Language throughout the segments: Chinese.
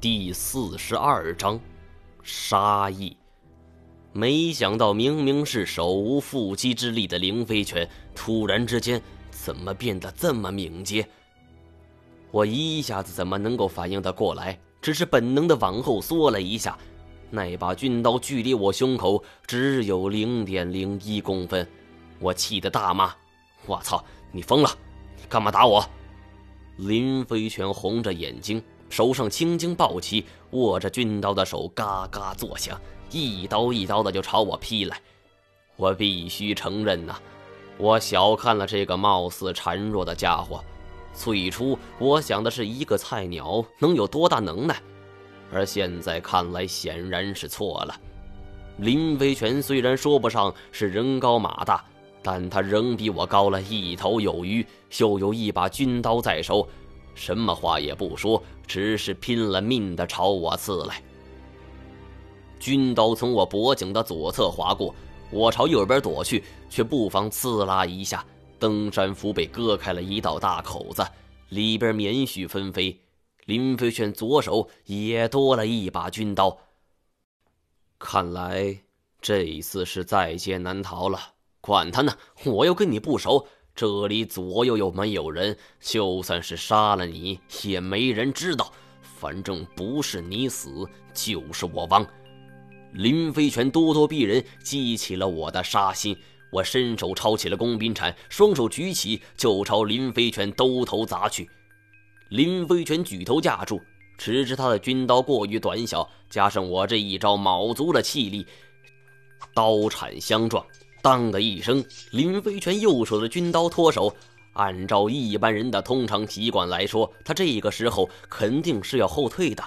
第四十二章，杀意。没想到，明明是手无缚鸡之力的林飞拳，突然之间怎么变得这么敏捷？我一下子怎么能够反应得过来？只是本能的往后缩了一下。那把军刀距离我胸口只有零点零一公分，我气得大骂：“我操！你疯了？你干嘛打我？”林飞拳红着眼睛。手上青筋暴起，握着军刀的手嘎嘎作响，一刀一刀的就朝我劈来。我必须承认呐，我小看了这个貌似孱弱的家伙。最初我想的是一个菜鸟能有多大能耐，而现在看来显然是错了。林飞泉虽然说不上是人高马大，但他仍比我高了一头有余，又有一把军刀在手。什么话也不说，只是拼了命的朝我刺来。军刀从我脖颈的左侧划过，我朝右边躲去，却不妨刺啦一下，登山服被割开了一道大口子，里边棉絮纷飞。林飞炫左手也多了一把军刀，看来这一次是在劫难逃了。管他呢，我又跟你不熟。这里左右又没有人，就算是杀了你，也没人知道。反正不是你死，就是我亡。林飞泉咄咄逼人，激起了我的杀心。我伸手抄起了工兵铲，双手举起就朝林飞泉兜头砸去。林飞泉举头架住，只是他的军刀过于短小，加上我这一招卯足了气力，刀铲相撞。当的一声，林飞泉右手的军刀脱手。按照一般人的通常习惯来说，他这个时候肯定是要后退的，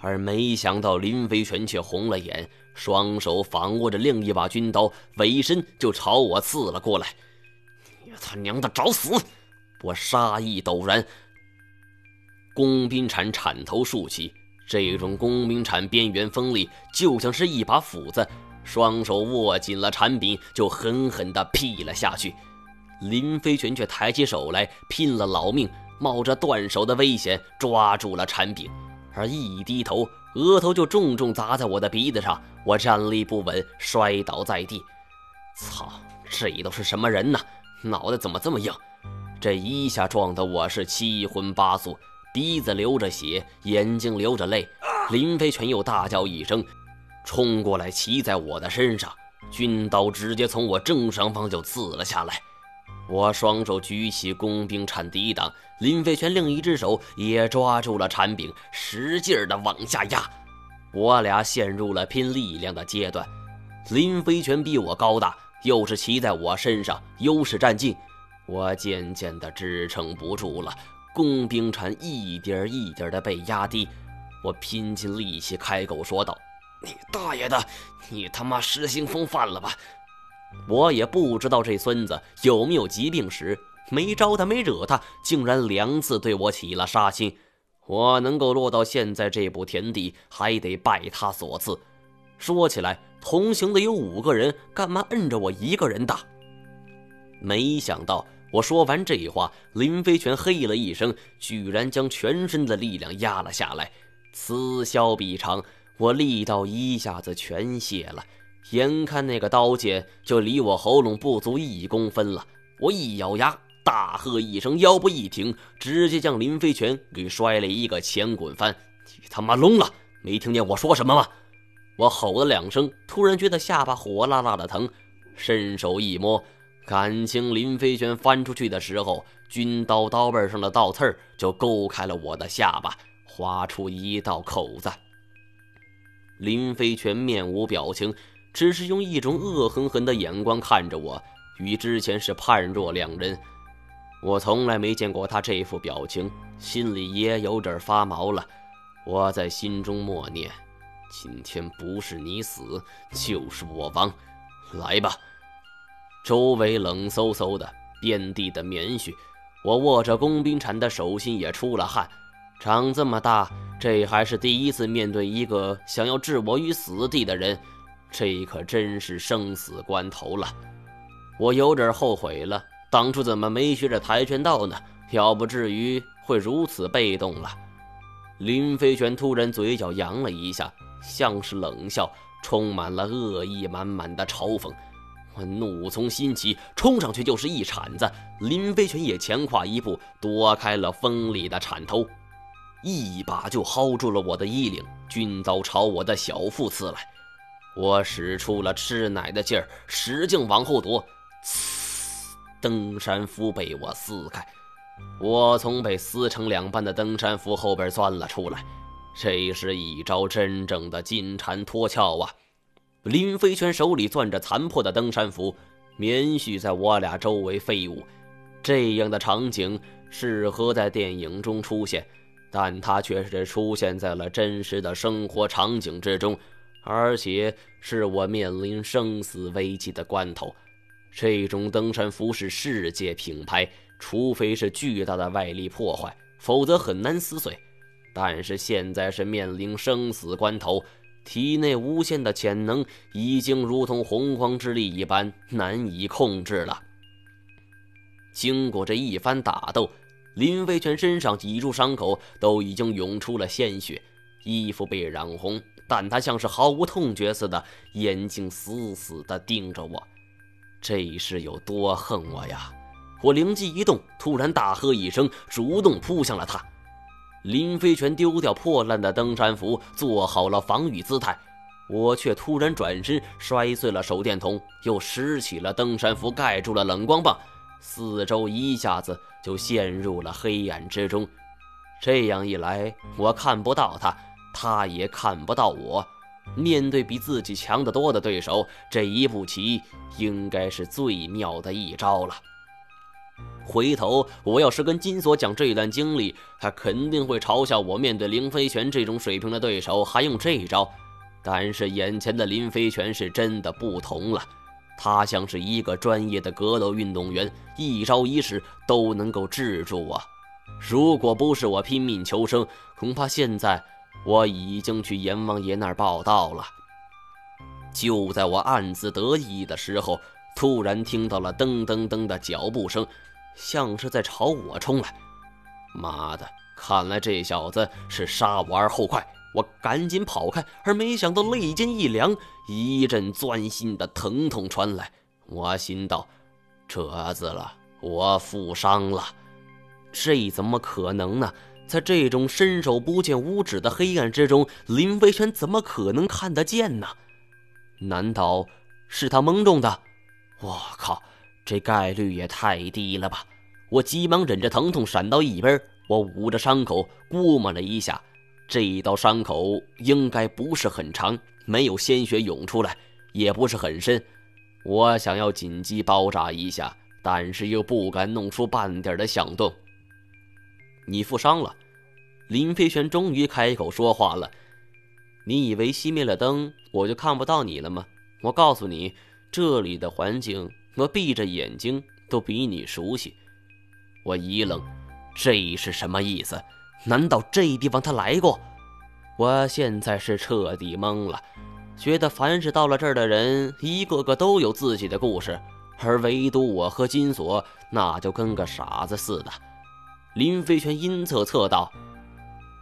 而没想到林飞泉却红了眼，双手反握着另一把军刀，尾身就朝我刺了过来。你他娘的找死！我杀意陡然，工兵铲铲头竖起，这种工兵铲边缘锋利，就像是一把斧子。双手握紧了铲柄，就狠狠地劈了下去。林飞泉却抬起手来，拼了老命，冒着断手的危险抓住了铲柄，而一低头，额头就重重砸在我的鼻子上。我站立不稳，摔倒在地。操，这都是什么人呢？脑袋怎么这么硬？这一下撞得我是七荤八素，鼻子流着血，眼睛流着泪。林飞泉又大叫一声。冲过来，骑在我的身上，军刀直接从我正上方就刺了下来。我双手举起工兵铲抵挡，林飞泉另一只手也抓住了铲柄，使劲的往下压。我俩陷入了拼力量的阶段。林飞泉比我高大，又是骑在我身上，优势占尽。我渐渐的支撑不住了，工兵铲一点一点的被压低。我拼尽力气开口说道。你大爷的！你他妈失心疯犯了吧？我也不知道这孙子有没有疾病史，没招他，没惹他，竟然两次对我起了杀心。我能够落到现在这步田地，还得拜他所赐。说起来，同行的有五个人，干嘛摁着我一个人打？没想到我说完这话，林飞泉嘿了一声，居然将全身的力量压了下来，此消彼长。我力道一下子全泄了，眼看那个刀剑就离我喉咙不足一公分了，我一咬牙，大喝一声，腰部一挺，直接将林飞泉给摔了一个前滚翻。你他妈聋了？没听见我说什么吗？我吼了两声，突然觉得下巴火辣辣的疼，伸手一摸，感情林飞泉翻出去的时候，军刀刀背上的倒刺就勾开了我的下巴，划出一道口子。林飞泉面无表情，只是用一种恶狠狠的眼光看着我，与之前是判若两人。我从来没见过他这副表情，心里也有点发毛了。我在心中默念：“今天不是你死，就是我亡。”来吧。周围冷飕飕的，遍地的棉絮，我握着工兵铲的手心也出了汗。长这么大，这还是第一次面对一个想要置我于死地的人，这可真是生死关头了。我有点后悔了，当初怎么没学着跆拳道呢？要不至于会如此被动了。林飞泉突然嘴角扬了一下，像是冷笑，充满了恶意满满的嘲讽。我怒从心起，冲上去就是一铲子。林飞泉也前跨一步，躲开了锋利的铲头，一把就薅住了我的衣领，军刀朝我的小腹刺来。我使出了吃奶的劲儿，使劲往后躲，呲！登山服被我撕开，我从被撕成两半的登山服后边钻了出来。这是一招真正的金蝉脱壳啊！林飞泉手里攥着残破的登山服，棉絮在我俩周围飞舞。这样的场景适合在电影中出现，但它却是出现在了真实的生活场景之中。而且是我面临生死危机的关头，这种登山服是世界品牌，除非是巨大的外力破坏，否则很难撕碎。但是现在是面临生死关头，体内无限的潜能已经如同洪荒之力一般难以控制了。经过这一番打斗，林飞泉身上几处伤口都已经涌出了鲜血，衣服被染红。但他像是毫无痛觉似的，眼睛死死地盯着我，这是有多恨我呀！我灵机一动，突然大喝一声，主动扑向了他。林飞泉丢掉破烂的登山服，做好了防御姿态，我却突然转身摔碎了手电筒，又拾起了登山服盖住了冷光棒，四周一下子就陷入了黑暗之中。这样一来，我看不到他。他也看不到我。面对比自己强得多的对手，这一步棋应该是最妙的一招了。回头我要是跟金锁讲这段经历，他肯定会嘲笑我。面对林飞泉这种水平的对手，还用这一招？但是眼前的林飞泉是真的不同了，他像是一个专业的格斗运动员，一招一式都能够制住我。如果不是我拼命求生，恐怕现在……我已经去阎王爷那儿报道了。就在我暗自得意的时候，突然听到了噔噔噔的脚步声，像是在朝我冲来。妈的，看来这小子是杀我而后快。我赶紧跑开，而没想到肋间一凉，一阵钻心的疼痛传来。我心道：这子了，我负伤了。这怎么可能呢？在这种伸手不见五指的黑暗之中，林飞泉怎么可能看得见呢？难道是他蒙中的？我靠，这概率也太低了吧！我急忙忍着疼痛闪到一边，我捂着伤口估摸了一下，这一道伤口应该不是很长，没有鲜血涌出来，也不是很深。我想要紧急包扎一下，但是又不敢弄出半点的响动。你负伤了，林飞泉终于开口说话了。你以为熄灭了灯，我就看不到你了吗？我告诉你，这里的环境，我闭着眼睛都比你熟悉。我一愣，这是什么意思？难道这地方他来过？我现在是彻底懵了，觉得凡是到了这儿的人，一个个都有自己的故事，而唯独我和金锁，那就跟个傻子似的。林飞泉阴恻恻道：“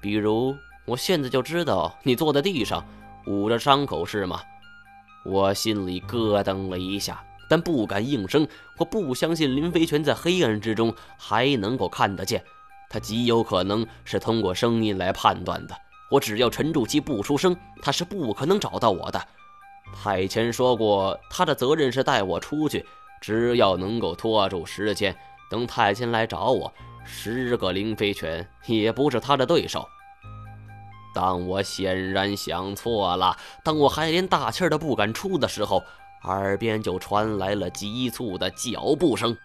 比如，我现在就知道你坐在地上，捂着伤口是吗？”我心里咯噔了一下，但不敢应声。我不相信林飞泉在黑暗之中还能够看得见，他极有可能是通过声音来判断的。我只要沉住气不出声，他是不可能找到我的。太前说过，他的责任是带我出去，只要能够拖住时间，等太监来找我。十个林飞泉也不是他的对手，但我显然想错了。当我还连大气都不敢出的时候，耳边就传来了急促的脚步声，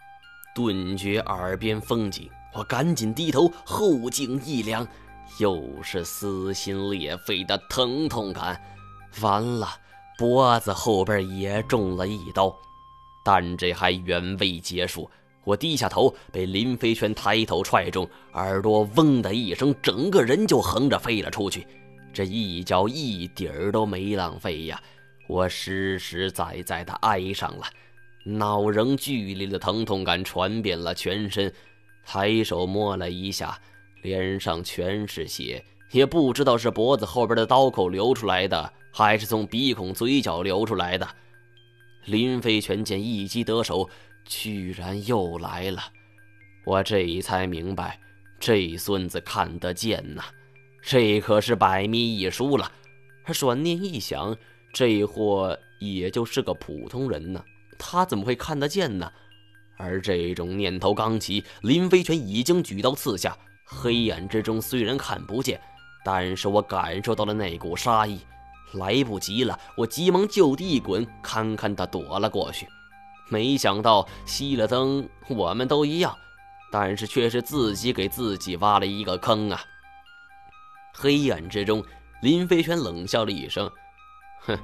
顿觉耳边风景。我赶紧低头，后颈一凉，又是撕心裂肺的疼痛感。完了，脖子后边也中了一刀，但这还远未结束。我低下头，被林飞泉抬头踹中耳朵，嗡的一声，整个人就横着飞了出去。这一脚一点都没浪费呀！我实实在在的挨上了，脑仍剧烈的疼痛感传遍了全身。抬手摸了一下，脸上全是血，也不知道是脖子后边的刀口流出来的，还是从鼻孔、嘴角流出来的。林飞泉见一击得手，居然又来了，我这一才明白，这孙子看得见呐，这可是百密一疏了。转念一想，这货也就是个普通人呢，他怎么会看得见呢？而这种念头刚起，林飞泉已经举刀刺下。黑暗之中虽然看不见，但是我感受到了那股杀意。来不及了，我急忙就地一滚，堪堪的躲了过去。没想到熄了灯，我们都一样，但是却是自己给自己挖了一个坑啊！黑暗之中，林飞泉冷笑了一声：“哼，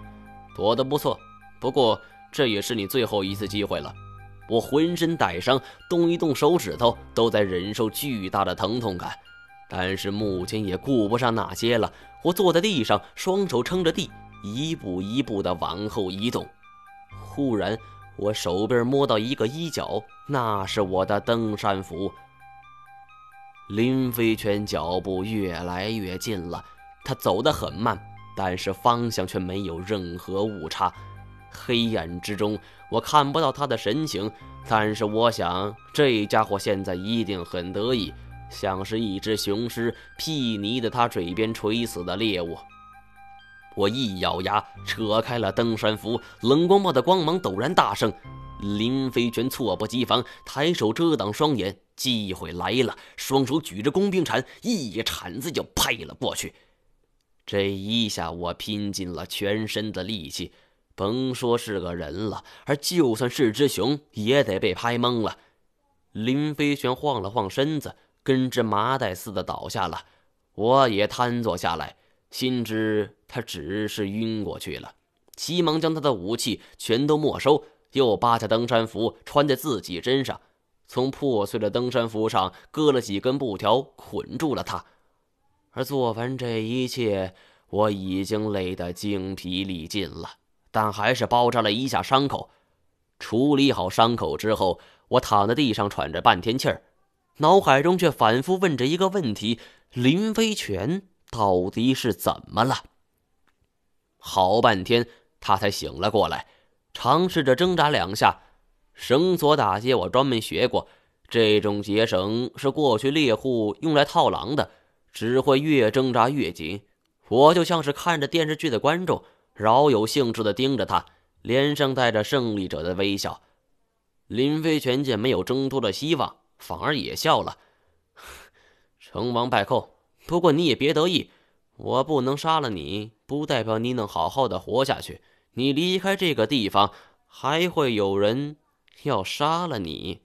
躲得不错，不过这也是你最后一次机会了。”我浑身带伤，动一动手指头都在忍受巨大的疼痛感，但是目前也顾不上那些了。我坐在地上，双手撑着地，一步一步地往后移动。忽然，我手边摸到一个衣角，那是我的登山服。林飞泉脚步越来越近了，他走得很慢，但是方向却没有任何误差。黑暗之中，我看不到他的神情，但是我想，这家伙现在一定很得意，像是一只雄狮睥睨着他嘴边垂死的猎物。我一咬牙，扯开了登山服，冷光帽的光芒陡然大盛。林飞泉措不及防，抬手遮挡双眼，机会来了，双手举着工兵铲，一铲子就拍了过去。这一下，我拼尽了全身的力气。甭说是个人了，而就算是只熊，也得被拍懵了。林飞旋晃了晃身子，跟只麻袋似的倒下了。我也瘫坐下来，心知他只是晕过去了，急忙将他的武器全都没收，又扒下登山服穿在自己身上，从破碎的登山服上割了几根布条，捆住了他。而做完这一切，我已经累得精疲力尽了。但还是包扎了一下伤口，处理好伤口之后，我躺在地上喘着半天气儿，脑海中却反复问着一个问题：林飞泉到底是怎么了？好半天，他才醒了过来，尝试着挣扎两下。绳索打结我专门学过，这种结绳是过去猎户用来套狼的，只会越挣扎越紧。我就像是看着电视剧的观众。饶有兴致地盯着他，脸上带着胜利者的微笑。林飞泉见没有挣脱的希望，反而也笑了：“ 成王败寇，不过你也别得意，我不能杀了你，不代表你能好好的活下去。你离开这个地方，还会有人要杀了你。”